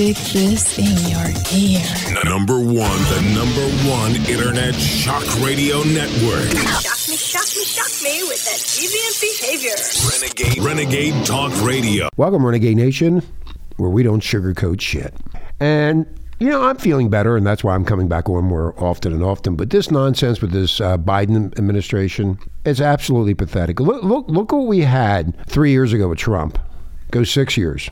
Stick this in your ear. Number one, the number one internet shock radio network. Shock me, shock me, shock me with that deviant behavior. Renegade, Renegade Talk Radio. Welcome, Renegade Nation, where we don't sugarcoat shit. And, you know, I'm feeling better, and that's why I'm coming back on more often and often. But this nonsense with this uh, Biden administration, is absolutely pathetic. Look, look, look what we had three years ago with Trump. Go six years.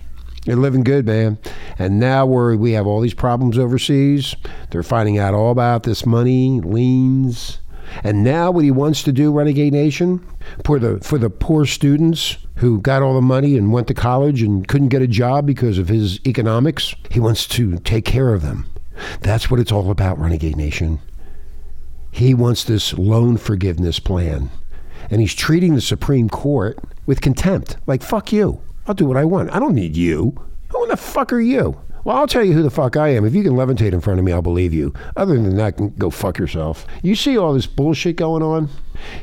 They're living good, man. And now we're, we have all these problems overseas. They're finding out all about this money, liens. And now what he wants to do, Renegade Nation, for the for the poor students who got all the money and went to college and couldn't get a job because of his economics, he wants to take care of them. That's what it's all about, Renegade Nation. He wants this loan forgiveness plan. And he's treating the Supreme Court with contempt. Like, fuck you. I'll do what I want. I don't need you. Who the fuck are you? Well, I'll tell you who the fuck I am. If you can levitate in front of me, I'll believe you. Other than that, go fuck yourself. You see all this bullshit going on?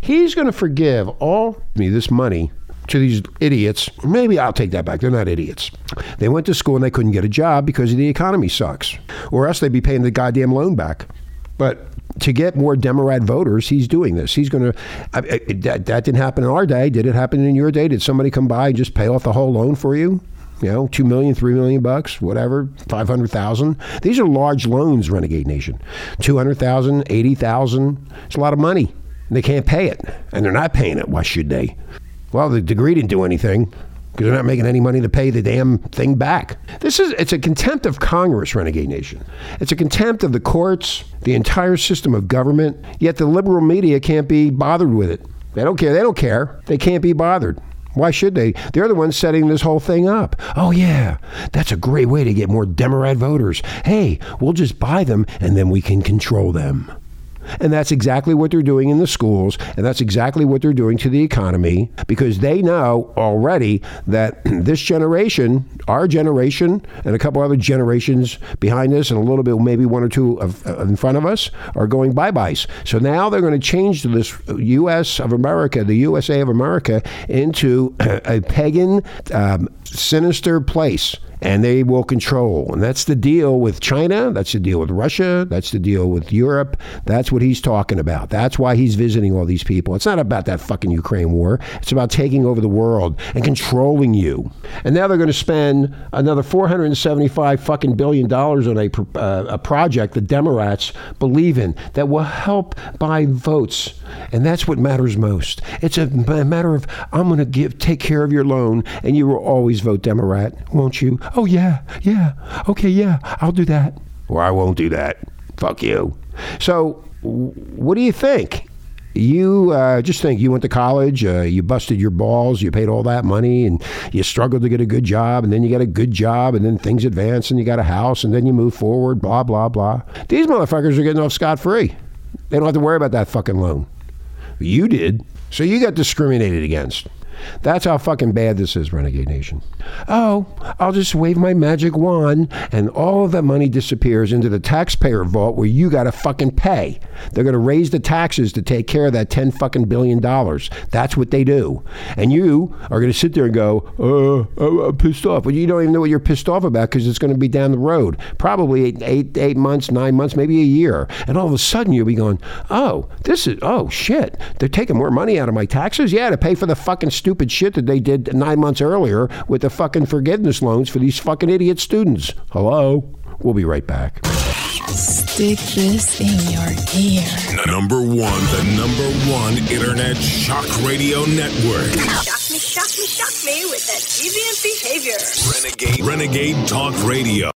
He's going to forgive all me this money to these idiots. Maybe I'll take that back. They're not idiots. They went to school and they couldn't get a job because the economy sucks, or else they'd be paying the goddamn loan back. But to get more Democrat voters, he's doing this. He's going to. That, that didn't happen in our day. Did it happen in your day? Did somebody come by and just pay off the whole loan for you? You know, two million, three million bucks, whatever, five hundred thousand. These are large loans, Renegade Nation. Two hundred thousand, eighty thousand. It's a lot of money. They can't pay it, and they're not paying it. Why should they? Well, the degree didn't do anything because they're not making any money to pay the damn thing back. This is it's a contempt of Congress, renegade nation. It's a contempt of the courts, the entire system of government. Yet the liberal media can't be bothered with it. They don't care. They don't care. They can't be bothered. Why should they? They're the ones setting this whole thing up. Oh, yeah, that's a great way to get more Democrat voters. Hey, we'll just buy them and then we can control them. And that's exactly what they're doing in the schools, and that's exactly what they're doing to the economy because they know already that this generation, our generation, and a couple other generations behind us, and a little bit, maybe one or two of, uh, in front of us, are going bye byes. So now they're going to change this U.S. of America, the USA of America, into a pagan, um, sinister place and they will control. And that's the deal with China. That's the deal with Russia. That's the deal with Europe. That's what he's talking about. That's why he's visiting all these people. It's not about that fucking Ukraine war. It's about taking over the world and controlling you. And now they're going to spend another 475 fucking billion dollars on a, uh, a project the Democrats believe in that will help buy votes. And that's what matters most. It's a matter of I'm going to give take care of your loan, and you will always vote Democrat, won't you? Oh, yeah, yeah. Okay, yeah, I'll do that. Or I won't do that. Fuck you. So, what do you think? You uh, just think you went to college, uh, you busted your balls, you paid all that money, and you struggled to get a good job, and then you get a good job, and then things advance, and you got a house, and then you move forward, blah, blah, blah. These motherfuckers are getting off scot free. They don't have to worry about that fucking loan. You did. So you got discriminated against. That's how fucking bad this is, Renegade Nation. Oh, I'll just wave my magic wand and all of that money disappears into the taxpayer vault where you got to fucking pay. They're going to raise the taxes to take care of that 10 fucking billion dollars. That's what they do. And you are going to sit there and go, uh, I'm pissed off. Well, you don't even know what you're pissed off about because it's going to be down the road. Probably eight, eight, eight months, nine months, maybe a year. And all of a sudden you'll be going, oh, this is, oh shit. They're taking more money out of my taxes? Yeah, to pay for the fucking stupid shit that they did nine months earlier with the fucking forgiveness loans for these fucking idiot students. Hello? We'll be right back. Stick this in your ear. Number one, the number one internet shock radio network. Shock me, shock me, shock me with that deviant behavior. Renegade, Renegade Talk Radio.